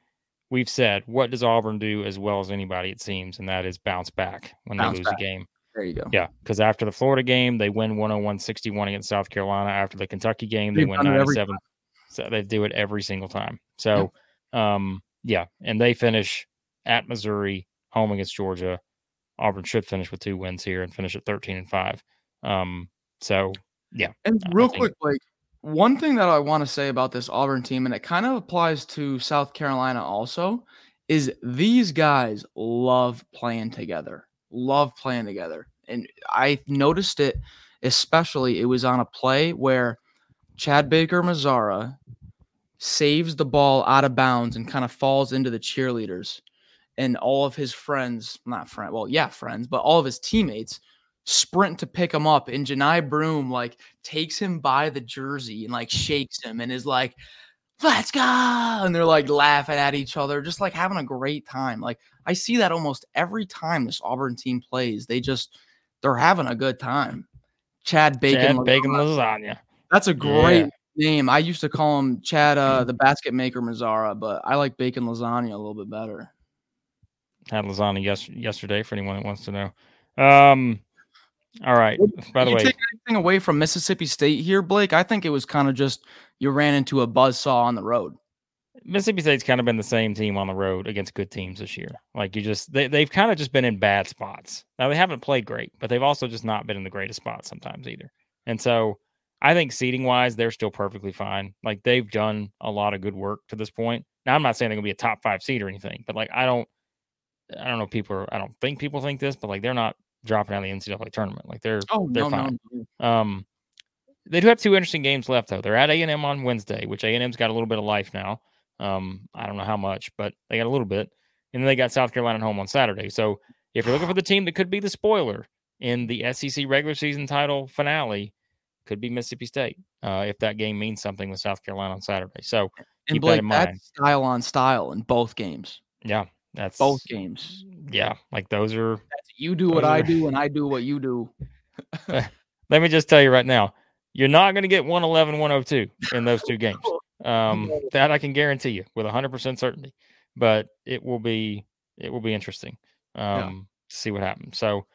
we've said what does Auburn do as well as anybody it seems, and that is bounce back when Bounce they lose back. a game. there you go Yeah, because after the Florida game, they win 101-61 against South Carolina. After the Kentucky game, they They've win done it every 97. So they do it every single time. So, um, yeah, and they finish at Missouri, home against Georgia. Auburn should finish with two wins here and finish at 13 and 5. Um, so yeah. And real think- quick, like one thing that I want to say about this Auburn team, and it kind of applies to South Carolina also, is these guys love playing together. Love playing together. And I noticed it, especially it was on a play where Chad Baker Mazara saves the ball out of bounds and kind of falls into the cheerleaders. And all of his friends, not friend, well, yeah, friends, but all of his teammates sprint to pick him up. And Johni Broome like takes him by the jersey and like shakes him and is like, let's go. And they're like laughing at each other, just like having a great time. Like I see that almost every time this Auburn team plays. They just, they're having a good time. Chad Bacon, Chad. Bacon lasagna. That's a great Yeah. name. I used to call him Chad, uh, the basket maker Mazara, but I like bacon lasagna a little bit better. Had lasagna yes, yesterday for anyone that wants to know. Um, all right. By the way, take anything away from Mississippi State here, Blake? I think it was kind of just you ran into a buzz saw on the road. Mississippi State's kind of been the same team on the road against good teams this year. Like you just they they've kind of just been in bad spots. Now they haven't played great, but they've also just not been in the greatest spots sometimes either. And so I think seating wise, they're still perfectly fine. Like they've done a lot of good work to this point. Now I'm not saying they're gonna be a top five seed or anything, but like I don't I don't know if people are I don't think people think this, but like they're not dropping out of the NCAA tournament. Like they're Oh they're no, fine. no, no. Um, they do have two interesting games left though. They're at A and M on Wednesday, which A and M's got a little bit of life now. Um, I don't know how much, but they got a little bit, and then they got South Carolina at home on Saturday. So if you're looking for the team that could be the spoiler in the SEC regular season title finale, could be Mississippi State. Uh, if that game means something with South Carolina on Saturday. So And keep that in mind. that's style on style in both games. yeah, that's Both games. Yeah, like those are. You do what I are- do, and I do what you do. Let me just tell you right now, you're not going to get 111, 102 in those two games. Um, that I can guarantee you with 100% certainty. But it will be it will be interesting um, to see what happens. So,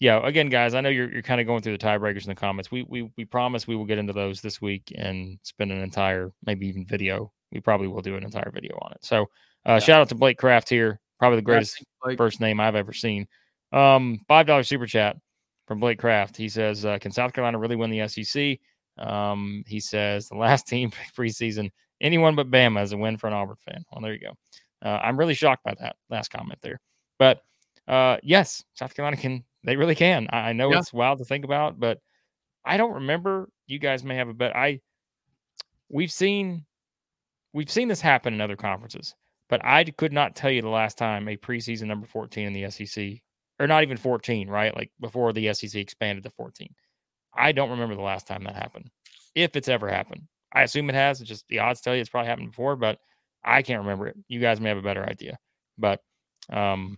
yeah, again, guys, I know you're you're kind of going through the tiebreakers in the comments. We we we promise we will get into those this week and spend an entire maybe even video. We probably will do an entire video on it. So, uh, shout out to Blake Kraft here, probably the greatest Blake. first name I've ever seen. Um, five dollar super chat from Blake Kraft. He says, uh, "Can South Carolina really win the SEC?" Um, he says the last team preseason, anyone but Bama is a win for an Auburn fan. Well, there you go. Uh, I'm really shocked by that last comment there, but uh, yes, South Carolina can. They really can. I, I know Yeah. it's wild to think about, but I don't remember. You guys may have a bet. I we've seen we've seen this happen in other conferences, but I could not tell you the last time a preseason number 14 in the SEC, or not even 14, right? Like before the SEC expanded to 14. I don't remember the last time that happened, if it's ever happened. I assume it has. It's just the odds tell you it's probably happened before, but I can't remember it. You guys may have a better idea, but um,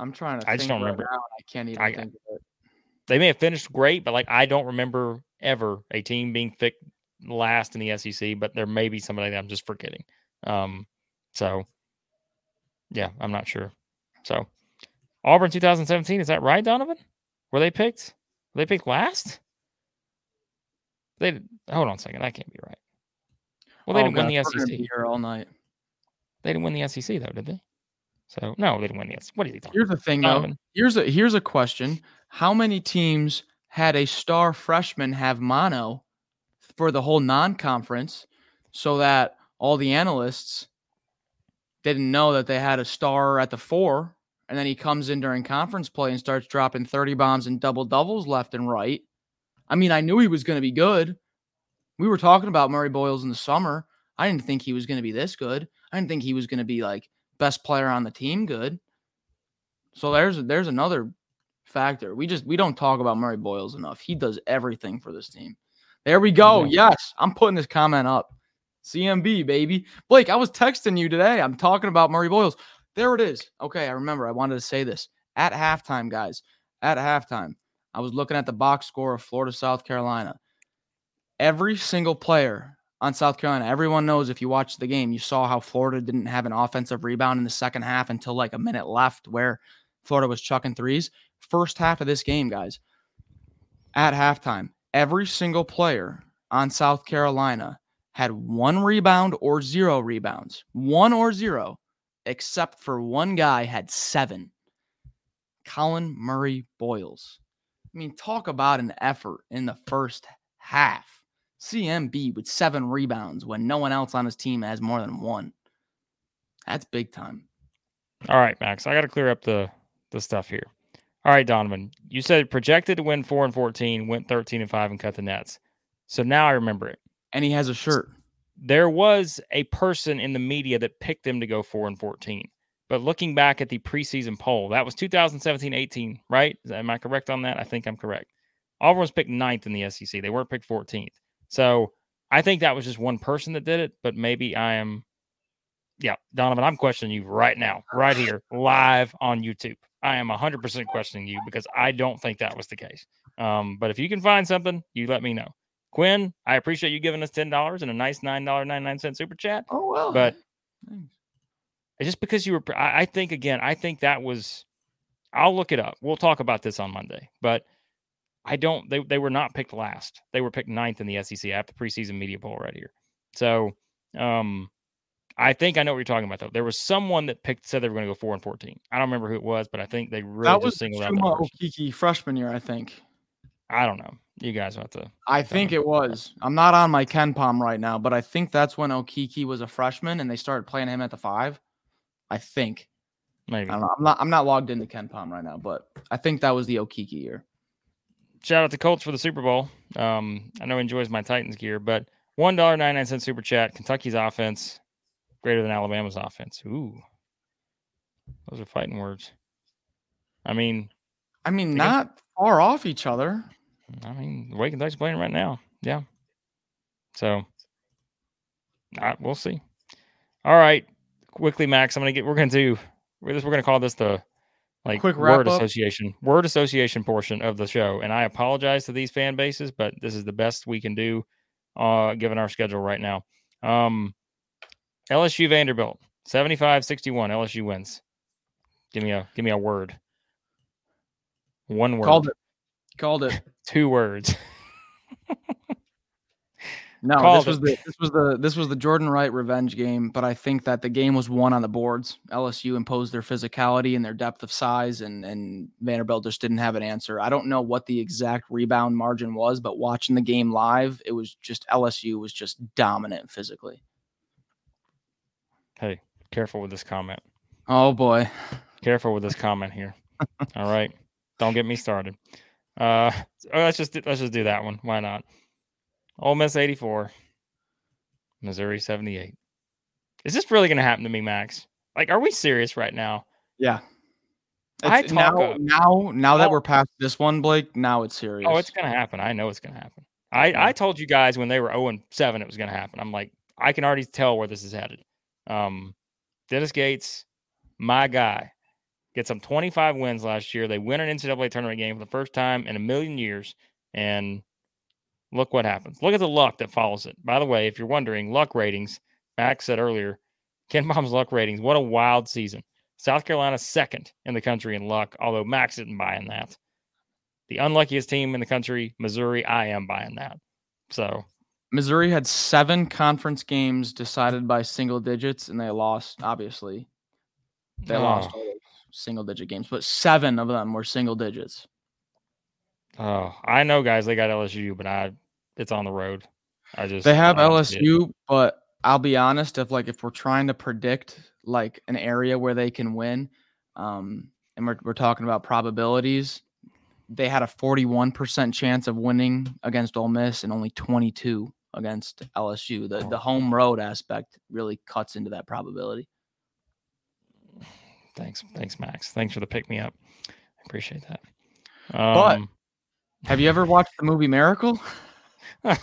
I'm trying to. I just don't right remember. now, I can't even I- think of it. they may have finished great, but like I don't remember ever a team being picked last in the SEC. But there may be somebody that I'm just forgetting. Um, so yeah, I'm not sure. So Auburn 2017 is that right, Donovan? Were they picked? Were they picked last? They hold on a second. That can't be right. Well, they Oh, didn't win the SEC. here all night. They didn't win the SEC though, did they? So no, they didn't win the SEC. What are you talking? Here's the thing, though. Donovan? Here's a here's a question: How many teams had a star freshman have mono for the whole non-conference, so that all the analysts didn't know that they had a star at the four, and then he comes in during conference play and starts dropping thirty bombs and double doubles left and right. I mean, I knew he was going to be good. We were talking about Murray Boyles in the summer. I didn't think he was going to be this good. I didn't think he was going to be like best player on the team good. So there's there's another factor. We just we don't talk about Murray Boyles enough. He does everything for this team. There we go. Yeah. Yes, I'm putting this comment up. CMB baby. Blake, I was texting you today. I'm talking about Murray Boyles. There it is. Okay, I remember. I wanted to say this at halftime, guys. At halftime, I was looking at the box score of Florida South Carolina. Every single player on South Carolina, everyone knows if you watched the game, you saw how Florida didn't have an offensive rebound in the second half until like a minute left, where Florida was chucking threes. First half of this game, guys, at halftime, every single player on South Carolina had one rebound or zero rebounds, one or zero, except for one guy had seven. Collin Murray Boyles. I mean, talk about an effort in the first half. CMB with seven rebounds when no one else on his team has more than one. That's big time. All right, Max. I got to clear up the the stuff here. All right, Donovan. You said projected to win four and fourteen, went thirteen and five, and cut the nets. So now I remember it. And he has a shirt. there was a person in the media that picked them to go four and fourteen. But looking back at the preseason poll, that was 2017-18, right? Am I correct on that? I think I'm correct. Auburn was picked ninth in the SEC. They weren't picked 14th. So I think that was just one person that did it, but maybe I am. Yeah, Donovan, I'm questioning you right now, right here, live on YouTube. I am 100% questioning you because I don't think that was the case. Um, but if you can find something, you let me know. Quinn, I appreciate you giving us $10 and a nice $9.99 super chat. Oh, well. But just because you were, I, I think, again, I think that was, I'll look it up. We'll talk about this on Monday. But I don't, they, they were not picked last. They were picked ninth in the SEC at the preseason media poll right here. So, um, I think I know what you're talking about though. There was someone that picked said they were going to go four and fourteen. I don't remember who it was, but I think they really that just was singled out Chuma. Okeke freshman year, I think. I don't know. You guys have to. I think it was. I'm not on my KenPom right now, but I think that's when Okeke was a freshman and they started playing him at the five. I think. Maybe. I don't know. I'm not. I'm not logged into KenPom right now, but I think that was the Okeke year. Shout out to Colts for the Super Bowl. Um, I know he enjoys my Titans gear, but one dollar ninety nine cent super chat. Kentucky's offense greater than Alabama's offense. Ooh, those are fighting words. I mean, I mean, Against- not far off each other. I mean, the way Kentucky's playing right now, yeah. So, uh, we'll see. All right, quickly, Max. I'm gonna get. We're gonna do. We're just. We're gonna call this the like Quick word wrap-up. association, word association portion of the show. And I apologize to these fan bases, but this is the best we can do, uh, given our schedule right now. Um, LSU Vanderbilt 75-61. LSU wins. Give me a give me a word. One word. Called it. Called it. Two words. No, Called this was it. the this was the this was the Jordan Wright revenge game, but I think that the game was won on the boards. LSU imposed their physicality and their depth of size, and and Vanderbilt just didn't have an answer. I don't know what the exact rebound margin was, but watching the game live, it was just LSU was just dominant physically. Hey, careful with this comment. Oh boy, Careful with this comment here. All right, don't get me started. Uh, oh, let's just let's just do that one. Why not? Ole Miss eighty four, Missouri seventy eight. Is this really going to happen to me, Max? Like, are we serious right now? yeah. I It's- talk now, up- now now that we're past this one, Blake. Now it's serious. Oh, it's going to happen. I know it's going to happen. I Yeah. I told you guys when they were zero and seven, it was going to happen. I'm like, I can already tell where this is headed. Um, Dennis Gates, my guy, gets some 25 wins last year. They win an NCAA tournament game for the first time in a million years, and look what happens. Look at the luck that follows it. By the way, if you're wondering, luck ratings. Max said earlier, KenPom's luck ratings. What a wild season. South Carolina second in the country in luck, although Max isn't buying that. The unluckiest team in the country, Missouri. I am buying that. So Missouri had seven conference games decided by single digits, and they lost. Obviously, they oh. lost oh, those single digit games, but seven of them were single digits. Oh, I know, guys. They got LSU, but I, it's on the road. I just They have it. LSU, but I'll be honest. If like if we're trying to predict like an area where they can win, um, and we're we're talking about probabilities, they had a forty-one percent chance of winning against Ole Miss and only twenty-two against LSU. The the Oh. home road aspect really cuts into that probability. Thanks, thanks, Max. Thanks for the pick me up. I appreciate that. But- Um, Have you ever watched the movie Miracle?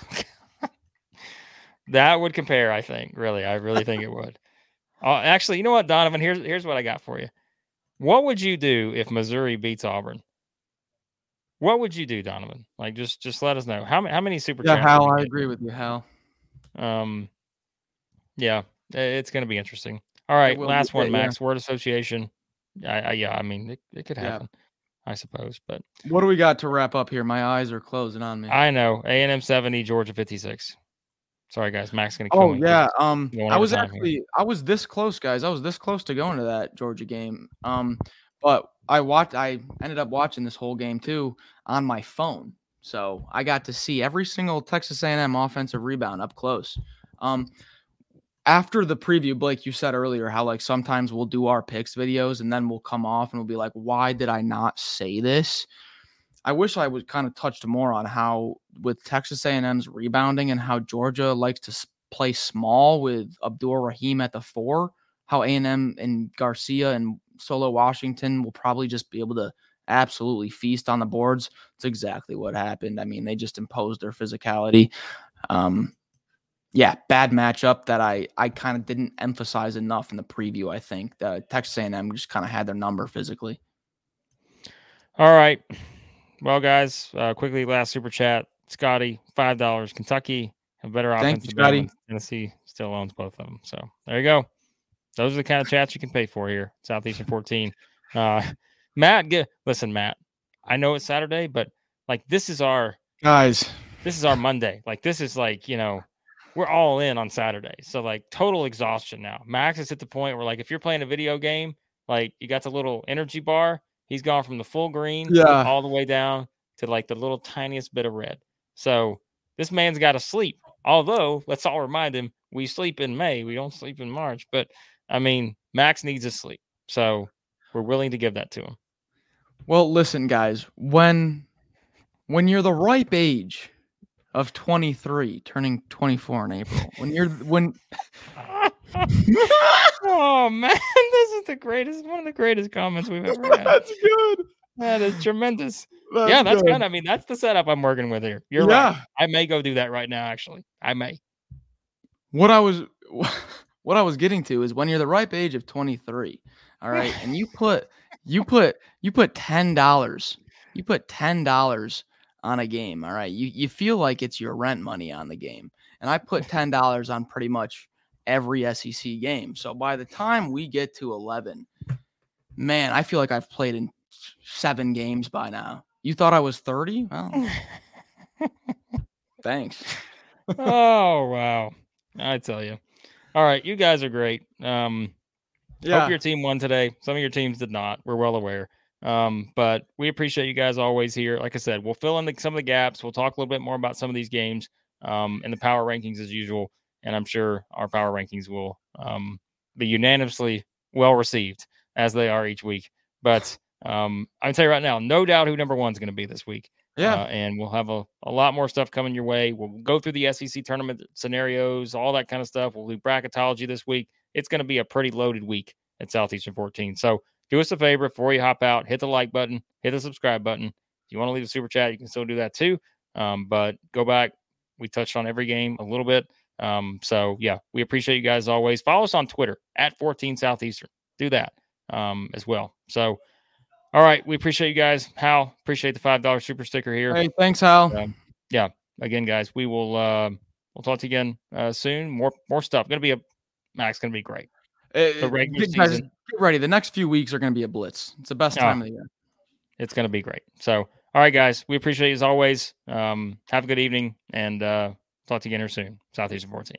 that would compare. I think. Really, I really think it would. Uh, actually, you know what, Donovan? Here's here's what I got for you. What would you do if Missouri beats Auburn? What would you do, Donovan? Like, just just let us know. How many how many super Yeah, Hal, I agree with you, Hal. Um, yeah, it's going to be interesting. All right, be last one, yeah. Max. Word association. I, I, yeah, I mean, it, it could Yeah. I suppose. But What do we got to wrap up here? My eyes are closing on me. I know A and M seventy, Georgia fifty six. Sorry, guys. Max going to kill Oh me. yeah, um, I was time here. actually I was this close, guys. I was this close to going to that Georgia game. Um, but I watched. I ended up watching this whole game too on my phone, so I got to see every single Texas A&M offensive rebound up close. Um, after the preview, Blake, you said earlier how like sometimes we'll do our picks videos and then we'll come off and we'll be like, why did I not say this? I wish I would kind of touched more on how with Texas A&M's rebounding and how Georgia likes to play small with Abdur Rahim at the four, how A&M and Garcia and Solo Washington will probably just be able to absolutely feast on the boards. It's exactly what happened. I mean, they just imposed their physicality. Um, yeah, bad matchup that I I kind of didn't emphasize enough in the preview. I think the Texas A&M just kind of had their number physically. All right, well, guys, uh, quickly last super chat. Scotty, five dollars. Kentucky have better offense. Thank you, Scotty. Tennessee still owns both of them. So there you go. Those are the kind of chats you can pay for here. Southeastern 14. Uh, Matt, get listen, Matt. I know it's Saturday, but like this is our guys. This is our Monday. Like this is like you know we're all in on Saturday. So like total exhaustion now. Max is at the point where like if you're playing a video game, like you got the little energy bar, he's gone from the full green yeah. all the way down to like the little tiniest bit of red. So this man's got to sleep. Although let's all remind him we sleep in May, we don't sleep in March. But I mean, Max needs his sleep. So we're willing to give that to him. Well, listen, guys, when when you're the ripe age of 23, turning 24 in April. When you're when Oh man, this is the greatest one of the greatest comments we've ever had. That's good. That is tremendous. That's yeah, that's good. good. I mean, that's the setup I'm working with here. You're Yeah. right. I may go do that right now, actually. I may. What I was what I was getting to is when you're the ripe age of 23, all right, and you put you put you put ten dollars, you put ten dollars on a game, all right. You you feel like it's your rent money on the game. And I put ten dollars on pretty much every SEC game. So by the time we get to 11, man, I feel like I've played in seven games by now. You thought I was 30? Well, thanks. oh wow. I tell you. All right, you guys are great. Um hope your team won today. Some of your teams did not. We're well aware. Um, but we appreciate you guys always here. Like I said, we'll fill in the, some of the gaps. We'll talk a little bit more about some of these games um, in the power rankings as usual. And I'm sure our power rankings will um, be unanimously well received as they are each week. But um, I can tell you right now, no doubt who number one is going to be this week. Yeah. Uh, and we'll have a, a lot more stuff coming your way. We'll go through the SEC tournament scenarios, all that kind of stuff. We'll do bracketology this week. It's going to be a pretty loaded week at Southeastern 14. So do us a favor before you hop out, hit the like button, hit the subscribe button. If you want to leave a super chat, you can still do that too. Um, but go back. We touched on every game a little bit. Um, so yeah, we appreciate you guys always. Follow us on Twitter at 14 Southeastern. Do that um, as well. So, all right, we appreciate you guys. Hal, appreciate the five dollar super sticker here. Hey, thanks, Hal. Um, yeah, again, guys, we will uh, we'll talk to you again uh, soon. More more stuff. Going to be a Max. Going to be great. Uh, The regular guys, season. get ready. The next few weeks are going to be a blitz. It's the best Oh. time of the year. It's going to be great. So, all right, guys, we appreciate you as always. Um, have a good evening and uh, talk to you again here soon. Southeastern 14.